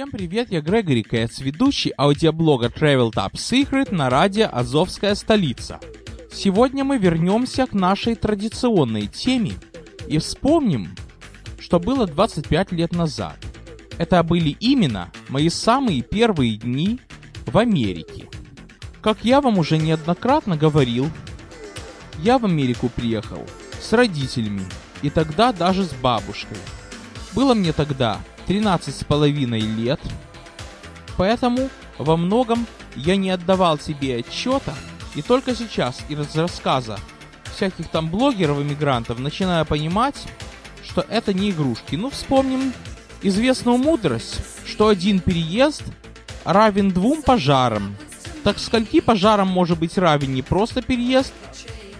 Всем привет, я Грегори Кэтс, ведущий аудиоблога Travel Top Secret на радио «Азовская столица». Сегодня мы вернемся к нашей традиционной теме и вспомним, что было 25 лет назад. Это были именно мои самые первые дни в Америке. Как я вам уже неоднократно говорил, я в Америку приехал с родителями и тогда даже с бабушкой. Было мне тогда 13 с половиной лет, поэтому во многом я не отдавал себе отчета, и только сейчас из рассказа всяких там блогеров-иммигрантов начинаю понимать, что это не игрушки. Ну, вспомним известную мудрость, что один переезд равен двум пожарам. Так скольки пожарам может быть равен не просто переезд,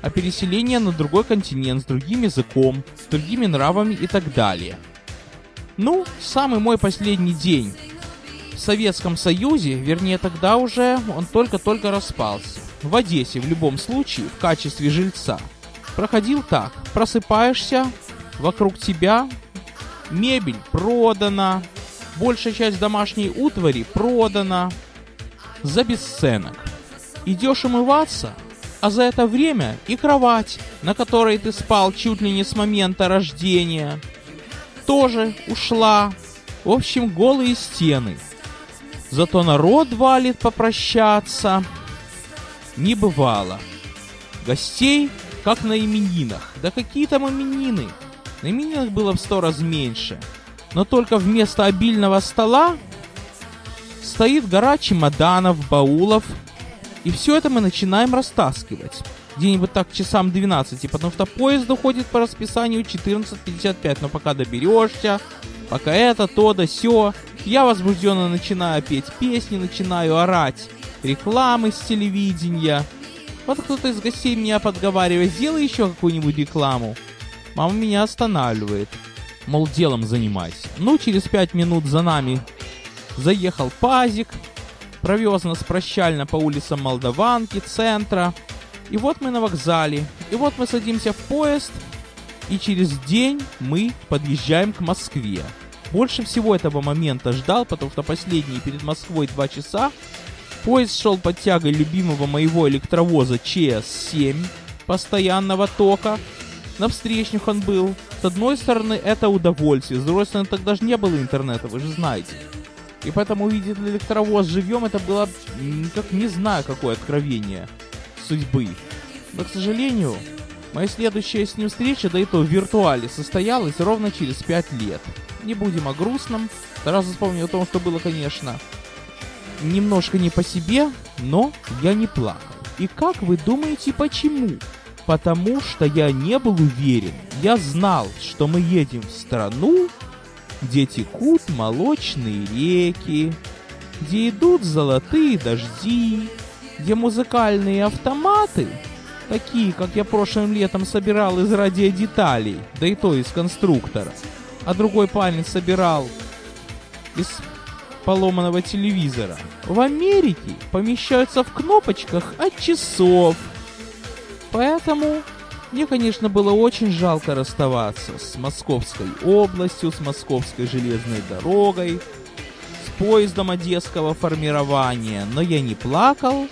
а переселение на другой континент с другим языком, с другими нравами и так далее – ну, самый мой последний день в Советском Союзе, вернее тогда уже он только-только распался. В Одессе в любом случае в качестве жильца. Проходил так. Просыпаешься, вокруг тебя мебель продана, большая часть домашней утвари продана за бесценок. Идешь умываться, а за это время и кровать, на которой ты спал чуть ли не с момента рождения – тоже ушла. В общем, голые стены. Зато народ валит попрощаться. Не бывало. Гостей, как на именинах. Да какие там именины? На именинах было в сто раз меньше. Но только вместо обильного стола стоит гора чемоданов, баулов. И все это мы начинаем растаскивать где-нибудь так часам 12, потому что поезд уходит по расписанию 14.55, но пока доберешься, пока это, то, да сё, я возбужденно начинаю петь песни, начинаю орать рекламы с телевидения. Вот кто-то из гостей меня подговаривает, сделай еще какую-нибудь рекламу. Мама меня останавливает. Мол, делом занимайся. Ну, через пять минут за нами заехал пазик, провез нас прощально по улицам Молдаванки, центра, и вот мы на вокзале, и вот мы садимся в поезд, и через день мы подъезжаем к Москве. Больше всего этого момента ждал, потому что последние перед Москвой два часа поезд шел под тягой любимого моего электровоза ЧС-7 постоянного тока. На встречных он был. С одной стороны, это удовольствие, с другой стороны, тогда же не было интернета, вы же знаете. И поэтому увидеть электровоз живьем, это было, как не знаю, какое откровение судьбы. Но, к сожалению, моя следующая с ним встреча, да и то в виртуале, состоялась ровно через пять лет. Не будем о грустном. Сразу вспомнил о том, что было, конечно, немножко не по себе, но я не плакал. И как вы думаете, почему? Потому что я не был уверен. Я знал, что мы едем в страну, где текут молочные реки, где идут золотые дожди, где музыкальные автоматы, такие, как я прошлым летом собирал из радиодеталей, да и то из конструктора, а другой парень собирал из поломанного телевизора, в Америке помещаются в кнопочках от часов. Поэтому мне, конечно, было очень жалко расставаться с Московской областью, с Московской железной дорогой, с поездом одесского формирования, но я не плакал,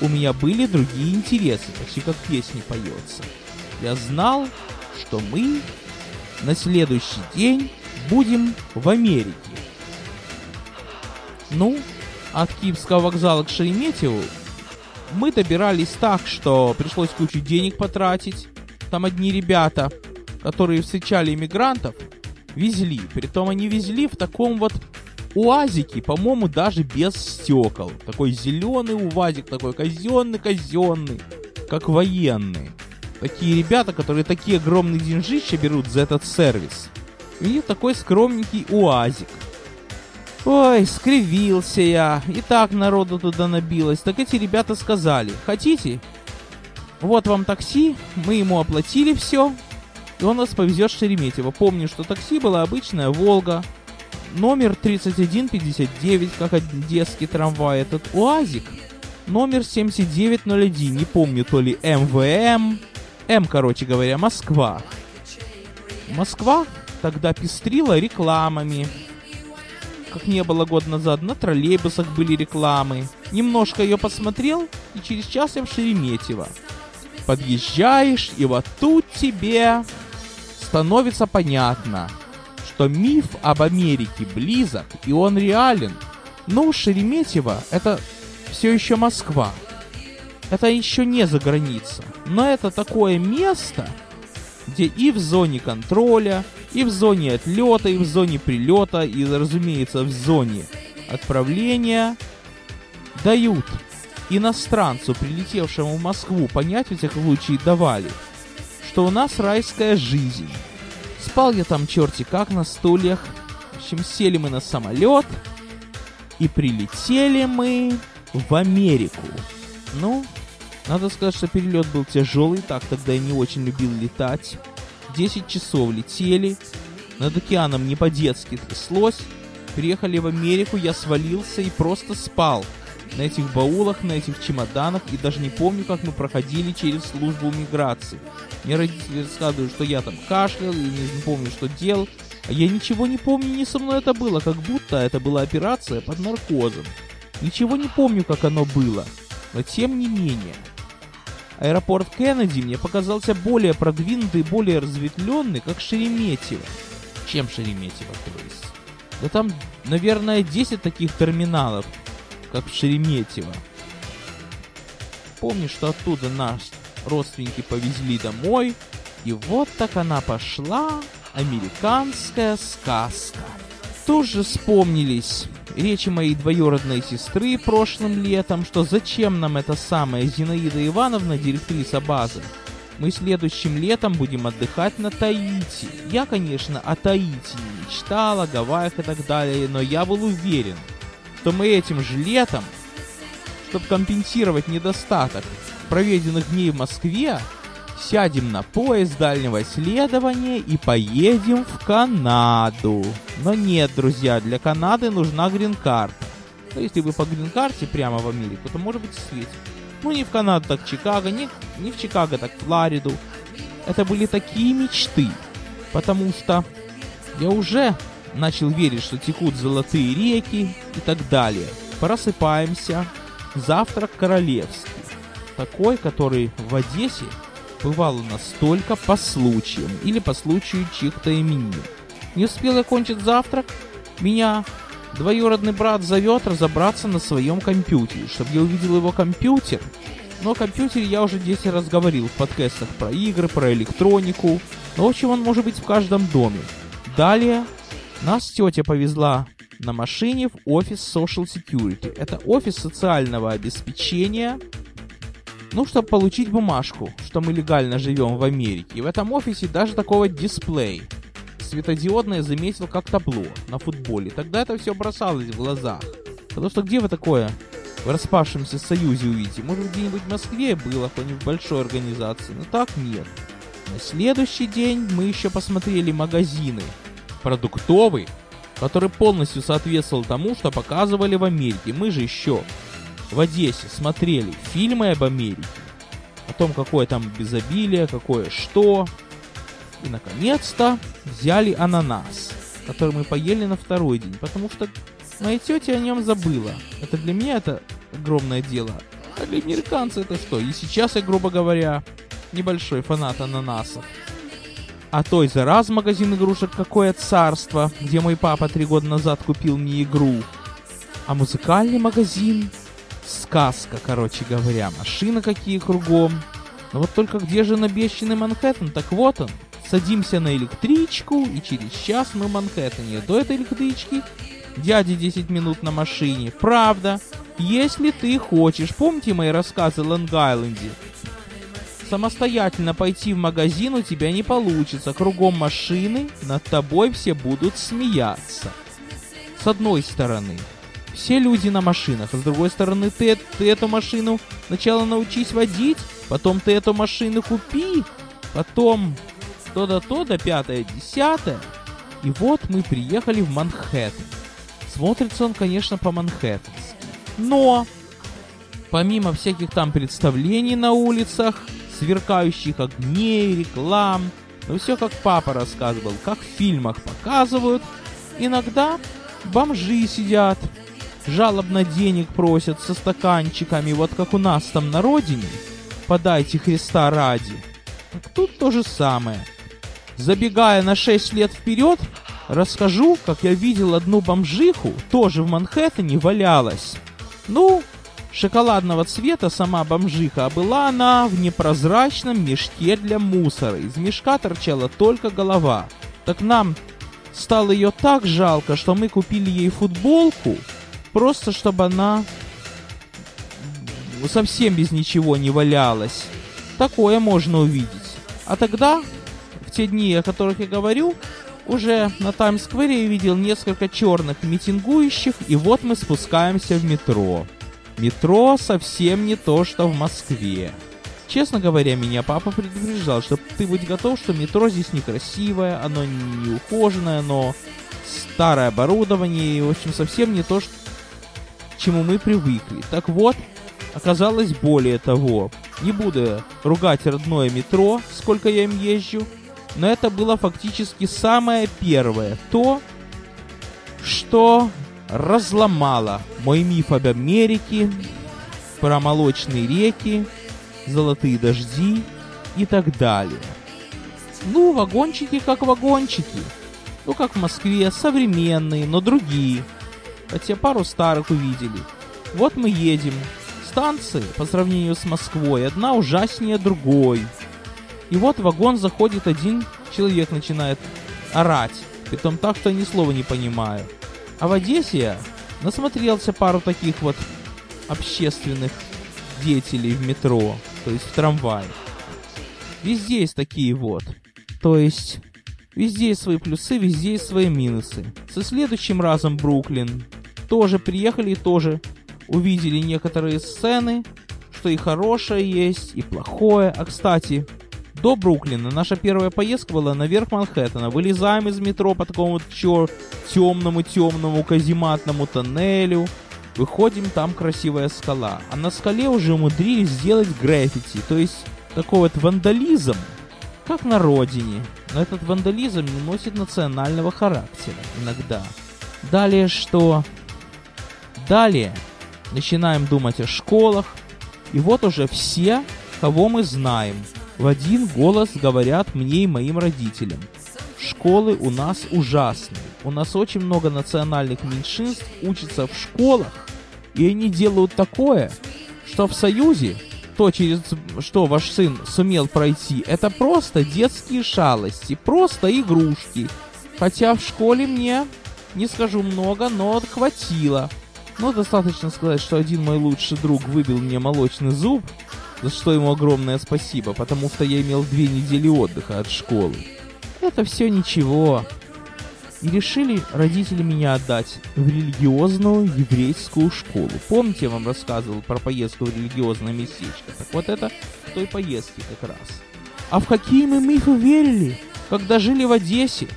у меня были другие интересы, почти как песни поется. Я знал, что мы на следующий день будем в Америке. Ну, от Киевского вокзала к Шереметьеву мы добирались так, что пришлось кучу денег потратить. Там одни ребята, которые встречали иммигрантов, везли. Притом они везли в таком вот УАЗике, по-моему, даже без стекол. Такой зеленый УАЗик, такой казенный-казенный, как военный. Такие ребята, которые такие огромные деньжища берут за этот сервис. И такой скромненький УАЗик. Ой, скривился я. И так народу туда набилось. Так эти ребята сказали, хотите? Вот вам такси, мы ему оплатили все, и он нас повезет в Шереметьево. Помню, что такси была обычная «Волга», номер 3159, как одесский трамвай, этот УАЗик, номер 7901, не помню, то ли МВМ, М, короче говоря, Москва. Москва тогда пестрила рекламами, как не было год назад, на троллейбусах были рекламы. Немножко ее посмотрел, и через час я в Шереметьево. Подъезжаешь, и вот тут тебе становится понятно, что миф об Америке близок, и он реален. Но Шереметьево — это все еще Москва. Это еще не за граница. Но это такое место, где и в зоне контроля, и в зоне отлета, и в зоне прилета, и, разумеется, в зоне отправления дают иностранцу, прилетевшему в Москву, понять, в этих случае давали, что у нас райская жизнь. Спал я там черти как на стульях. В общем, сели мы на самолет и прилетели мы в Америку. Ну, надо сказать, что перелет был тяжелый, так тогда я не очень любил летать. 10 часов летели, над океаном не по-детски тряслось. Приехали в Америку, я свалился и просто спал на этих баулах, на этих чемоданах, и даже не помню, как мы проходили через службу миграции. Мне родители рассказывают, что я там кашлял, и не помню, что делал. А я ничего не помню, не со мной это было, как будто это была операция под наркозом. Ничего не помню, как оно было, но тем не менее. Аэропорт Кеннеди мне показался более продвинутый, более разветвленный, как Шереметьево. Чем Шереметьево, то есть. Да там, наверное, 10 таких терминалов, как в Шереметьево. Помню, что оттуда наш родственники повезли домой, и вот так она пошла, американская сказка. Тут же вспомнились речи моей двоюродной сестры прошлым летом, что зачем нам эта самая Зинаида Ивановна, директриса базы. Мы следующим летом будем отдыхать на Таити. Я, конечно, о Таити не мечтала, Гавайях и так далее, но я был уверен, что мы этим же летом, чтобы компенсировать недостаток проведенных дней в Москве, сядем на поезд дальнего следования и поедем в Канаду. Но нет, друзья, для Канады нужна грин-карта. Но если вы по грин-карте прямо в Америку, то может быть светит. Ну не в Канаду, так в Чикаго, не, не в Чикаго, так в Флориду. Это были такие мечты, потому что я уже начал верить, что текут золотые реки и так далее. Просыпаемся. Завтрак королевский. Такой, который в Одессе бывал у нас только по случаям или по случаю чьих-то именин. Не успел я кончить завтрак, меня двоюродный брат зовет разобраться на своем компьютере, чтобы я увидел его компьютер. Но о компьютере я уже 10 раз говорил в подкастах про игры, про электронику. Но в общем он может быть в каждом доме. Далее нас тетя повезла на машине в офис Social Security. Это офис социального обеспечения, ну, чтобы получить бумажку, что мы легально живем в Америке. И в этом офисе даже такого дисплей светодиодное заметил как табло на футболе. Тогда это все бросалось в глазах. Потому что где вы такое в распавшемся союзе увидите? Может где-нибудь в Москве было, какой-нибудь большой организации. Но так нет. На следующий день мы еще посмотрели магазины продуктовый, который полностью соответствовал тому, что показывали в Америке. Мы же еще в Одессе смотрели фильмы об Америке, о том, какое там безобилие, какое что. И, наконец-то, взяли ананас, который мы поели на второй день, потому что моя тетя о нем забыла. Это для меня это огромное дело. А для американца это что? И сейчас я, грубо говоря, небольшой фанат ананасов. А той за раз магазин игрушек «Какое царство», где мой папа три года назад купил мне игру. А музыкальный магазин сказка, короче говоря. Машины какие кругом. Но вот только где же обещанный Манхэттен? Так вот он. Садимся на электричку, и через час мы в Манхэттене. До этой электрички дяде 10 минут на машине. Правда, если ты хочешь. Помните мои рассказы о Лонг-Айленде? Самостоятельно пойти в магазин у тебя не получится. Кругом машины, над тобой все будут смеяться. С одной стороны, все люди на машинах, а с другой стороны, ты, ты эту машину сначала научись водить, потом ты эту машину купи, потом то-да, то-да, пятое, десятое. И вот мы приехали в Манхэттен. Смотрится он, конечно, по-манхэттенски. Но, помимо всяких там представлений на улицах, сверкающих огней, реклам. Ну все как папа рассказывал, как в фильмах показывают. Иногда бомжи сидят, жалобно денег просят со стаканчиками, вот как у нас там на родине. Подайте Христа ради. Так тут то же самое. Забегая на 6 лет вперед, расскажу, как я видел одну бомжиху, тоже в Манхэттене валялась. Ну, шоколадного цвета сама бомжиха, а была она в непрозрачном мешке для мусора. Из мешка торчала только голова. Так нам стало ее так жалко, что мы купили ей футболку, просто чтобы она совсем без ничего не валялась. Такое можно увидеть. А тогда, в те дни, о которых я говорю, уже на Таймс-сквере я видел несколько черных митингующих, и вот мы спускаемся в метро. Метро совсем не то, что в Москве. Честно говоря, меня папа предупреждал, что ты будь готов, что метро здесь некрасивое, оно не ухоженное, оно старое оборудование, и, в общем, совсем не то, к чему мы привыкли. Так вот, оказалось более того. Не буду ругать родное метро, сколько я им езжу, но это было фактически самое первое, то, что разломала мой миф об Америке, про молочные реки, золотые дожди и так далее. Ну, вагончики как вагончики. Ну, как в Москве, современные, но другие. Хотя пару старых увидели. Вот мы едем. Станции, по сравнению с Москвой, одна ужаснее другой. И вот в вагон заходит один человек, начинает орать. Притом так, что я ни слова не понимаю. А в Одессе насмотрелся пару таких вот общественных деятелей в метро, то есть в трамвае. Везде есть такие вот. То есть везде есть свои плюсы, везде есть свои минусы. Со следующим разом Бруклин тоже приехали и тоже увидели некоторые сцены, что и хорошее есть, и плохое. А кстати, до Бруклина наша первая поездка была наверх Манхэттена. Вылезаем из метро по такому вот чер... темному, темному, казематному тоннелю. Выходим, там красивая скала. А на скале уже умудрились сделать граффити. То есть такой вот вандализм, как на родине. Но этот вандализм не носит национального характера иногда. Далее что? Далее начинаем думать о школах. И вот уже все, кого мы знаем – в один голос говорят мне и моим родителям. Школы у нас ужасные. У нас очень много национальных меньшинств учатся в школах, и они делают такое, что в Союзе то, через что ваш сын сумел пройти, это просто детские шалости, просто игрушки. Хотя в школе мне, не скажу много, но хватило. Но достаточно сказать, что один мой лучший друг выбил мне молочный зуб, за что ему огромное спасибо, потому что я имел две недели отдыха от школы. Это все ничего. И решили родители меня отдать в религиозную еврейскую школу. Помните, я вам рассказывал про поездку в религиозное местечко? Так вот это в той поездке как раз. А в какие мы мифы верили, когда жили в Одессе?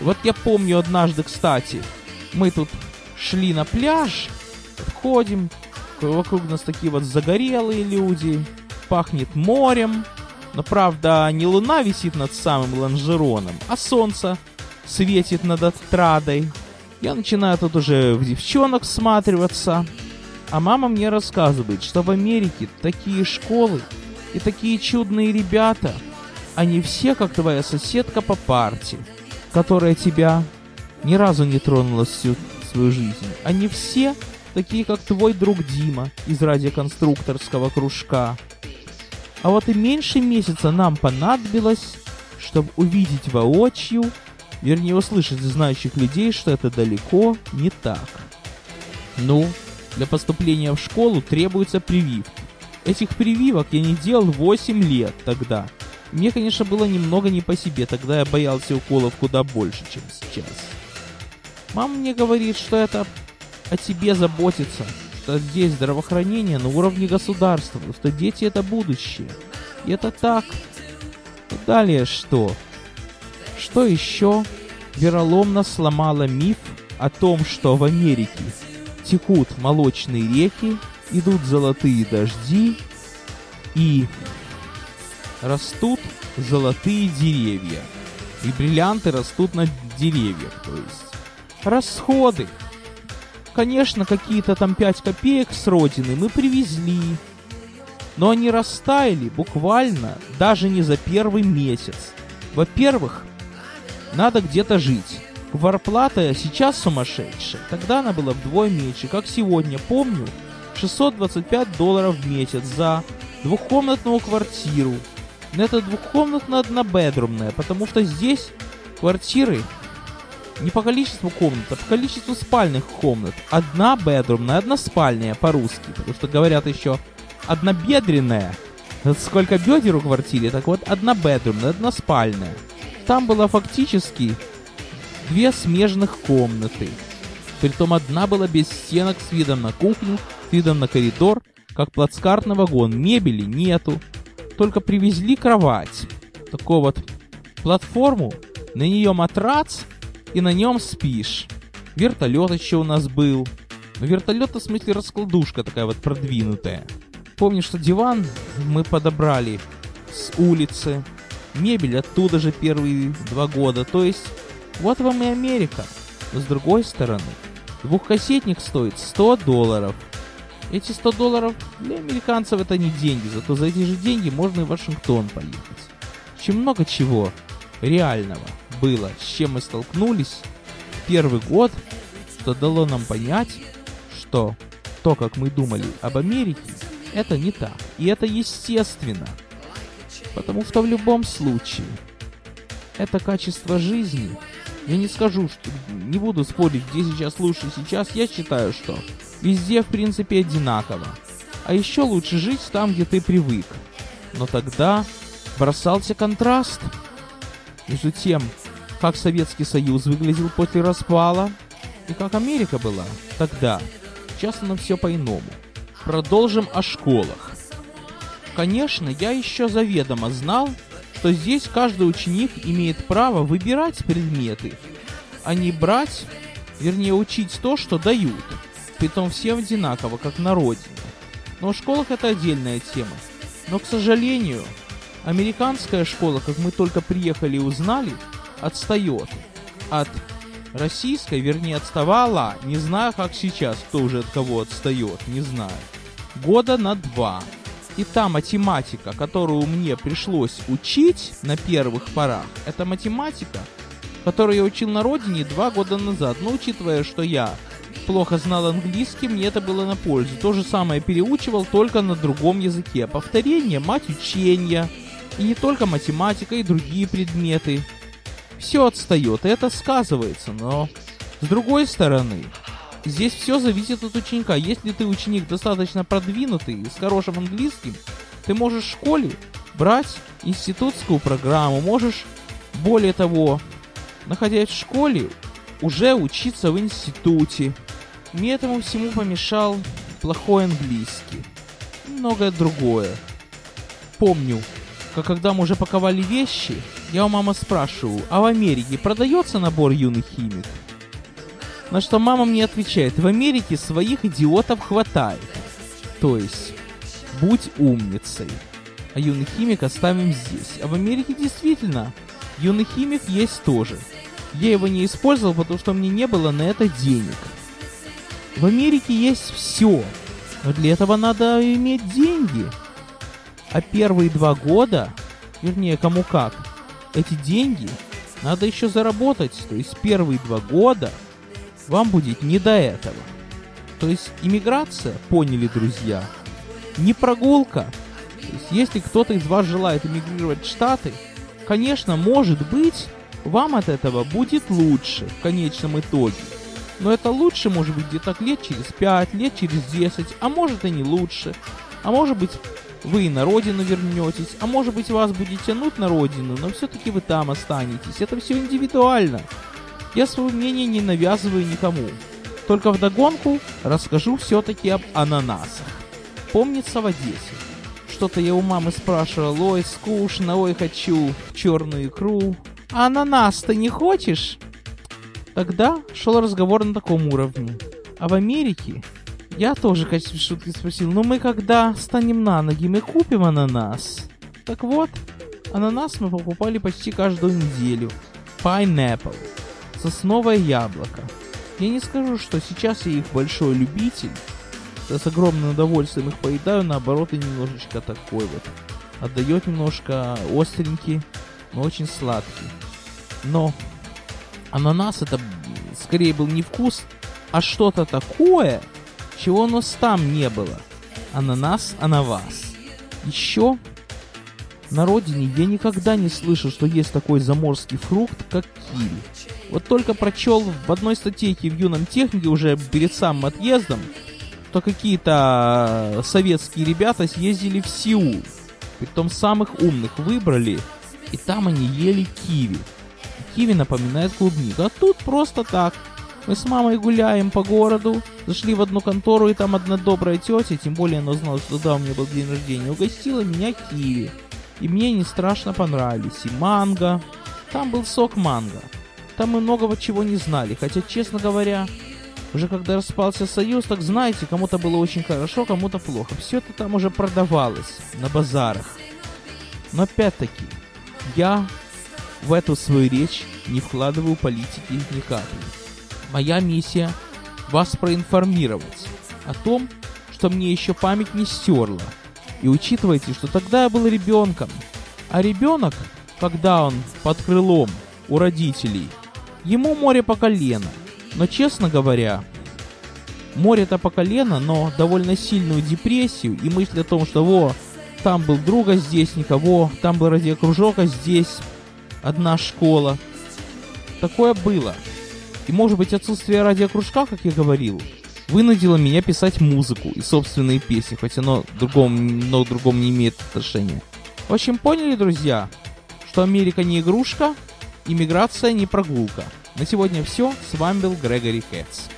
Вот я помню однажды, кстати, мы тут шли на пляж, ходим, Вокруг нас такие вот загорелые люди. Пахнет морем. Но правда, не луна висит над самым лонжероном, а солнце светит над отрадой. Я начинаю тут уже в девчонок всматриваться. А мама мне рассказывает, что в Америке такие школы и такие чудные ребята. Они все, как твоя соседка по парте, которая тебя ни разу не тронула всю свою жизнь. Они все такие как твой друг Дима из радиоконструкторского кружка. А вот и меньше месяца нам понадобилось, чтобы увидеть воочию, вернее услышать знающих людей, что это далеко не так. Ну, для поступления в школу требуются прививки. Этих прививок я не делал 8 лет тогда. Мне, конечно, было немного не по себе, тогда я боялся уколов куда больше, чем сейчас. Мама мне говорит, что это о тебе заботится, что здесь здравоохранение на уровне государства, что дети это будущее. И это так. Далее что? Что еще вероломно сломало миф о том, что в Америке текут молочные реки, идут золотые дожди и растут золотые деревья. И бриллианты растут на деревьях, то есть. Расходы. Конечно, какие-то там 5 копеек с родины мы привезли. Но они растаяли буквально даже не за первый месяц. Во-первых, надо где-то жить. Кварплата сейчас сумасшедшая. Тогда она была вдвое меньше, как сегодня. Помню, 625 долларов в месяц за двухкомнатную квартиру. Но это двухкомнатная однобедрумная, потому что здесь квартиры не по количеству комнат, а по количеству спальных комнат. Одна бедрумная, одна спальная по-русски. Потому что говорят еще однобедренная. Сколько бедер у квартире, так вот одна бедрумная, одна спальная. Там было фактически две смежных комнаты. Притом одна была без стенок с видом на кухню, с видом на коридор, как плацкартный вагон. Мебели нету. Только привезли кровать. Такую вот платформу, на нее матрац, и на нем спишь. Вертолет еще у нас был. Но вертолет, в смысле, раскладушка такая вот продвинутая. Помню, что диван мы подобрали с улицы. Мебель оттуда же первые два года. То есть, вот вам и Америка. Но с другой стороны, двухкассетник стоит 100 долларов. Эти 100 долларов для американцев это не деньги, зато за эти же деньги можно и в Вашингтон поехать. Чем много чего реального было, с чем мы столкнулись в первый год, что дало нам понять, что то, как мы думали об Америке, это не так. И это естественно. Потому что в любом случае это качество жизни. Я не скажу, что не буду спорить, где сейчас лучше сейчас. Я считаю, что везде в принципе одинаково. А еще лучше жить там, где ты привык. Но тогда бросался контраст между тем, как Советский Союз выглядел после распала и как Америка была тогда. Сейчас оно все по-иному. Продолжим о школах. Конечно, я еще заведомо знал, что здесь каждый ученик имеет право выбирать предметы, а не брать, вернее учить то, что дают. Притом всем одинаково, как на родине. Но в школах это отдельная тема. Но, к сожалению, американская школа, как мы только приехали и узнали, отстает от российской, вернее отставала, не знаю как сейчас, кто уже от кого отстает, не знаю, года на два. И та математика, которую мне пришлось учить на первых порах, это математика, которую я учил на родине два года назад. Но учитывая, что я плохо знал английский, мне это было на пользу. То же самое переучивал, только на другом языке. Повторение – мать учения. И не только математика, и другие предметы все отстает, и это сказывается, но с другой стороны, здесь все зависит от ученика. Если ты ученик достаточно продвинутый и с хорошим английским, ты можешь в школе брать институтскую программу, можешь, более того, находясь в школе, уже учиться в институте. Мне этому всему помешал плохой английский. Многое другое. Помню, как когда мы уже паковали вещи, я у мамы спрашиваю, а в Америке продается набор юный химик? На что мама мне отвечает, в Америке своих идиотов хватает. То есть, будь умницей. А юный химик оставим здесь. А в Америке действительно, юный химик есть тоже. Я его не использовал, потому что мне не было на это денег. В Америке есть все. Но для этого надо иметь деньги. А первые два года, вернее, кому как, эти деньги надо еще заработать. То есть первые два года вам будет не до этого. То есть иммиграция, поняли друзья, не прогулка. То есть, если кто-то из вас желает эмигрировать в Штаты, конечно, может быть, вам от этого будет лучше в конечном итоге. Но это лучше может быть где-то лет через 5, лет через 10, а может и не лучше. А может быть вы на родину вернетесь, а может быть вас будет тянуть на родину, но все-таки вы там останетесь. Это все индивидуально. Я свое мнение не навязываю никому. Только вдогонку расскажу все-таки об ананасах. Помнится в Одессе. Что-то я у мамы спрашивал, ой, скучно, ой, хочу черную икру. А ананас ты не хочешь? Тогда шел разговор на таком уровне. А в Америке я тоже, в качестве шутки спросил, ну мы когда станем на ноги, мы купим ананас? Так вот, ананас мы покупали почти каждую неделю. Pineapple. Сосновое яблоко. Я не скажу, что сейчас я их большой любитель. Я с огромным удовольствием их поедаю, наоборот, и немножечко такой вот. Отдает немножко остренький, но очень сладкий. Но ананас это скорее был не вкус, а что-то такое, чего у нас там не было. Ананас, анавас. Еще на родине я никогда не слышал, что есть такой заморский фрукт, как киви. Вот только прочел в одной статейке в юном технике уже перед самым отъездом, что какие-то советские ребята съездили в Сеул. Притом самых умных выбрали, и там они ели киви. Киви напоминает клубнику, а тут просто так – мы с мамой гуляем по городу, зашли в одну контору, и там одна добрая тетя, тем более она знала, что да, у меня был день рождения, угостила меня киви. И мне не страшно понравились. И манго. Там был сок манго. Там мы многого чего не знали, хотя, честно говоря, уже когда распался союз, так знаете, кому-то было очень хорошо, кому-то плохо. Все это там уже продавалось на базарах. Но опять-таки, я в эту свою речь не вкладываю политики ни капли. Моя миссия – вас проинформировать о том, что мне еще память не стерла. И учитывайте, что тогда я был ребенком. А ребенок, когда он под крылом у родителей, ему море по колено. Но честно говоря, море-то по колено, но довольно сильную депрессию и мысль о том, что во, там был друга, здесь никого, там был радиокружок, а здесь одна школа. Такое было. И может быть отсутствие радиокружка, как я говорил, вынудило меня писать музыку и собственные песни, хоть оно другом, но другом не имеет отношения. В общем, поняли, друзья, что Америка не игрушка, иммиграция не прогулка. На сегодня все. С вами был Грегори Кэтс.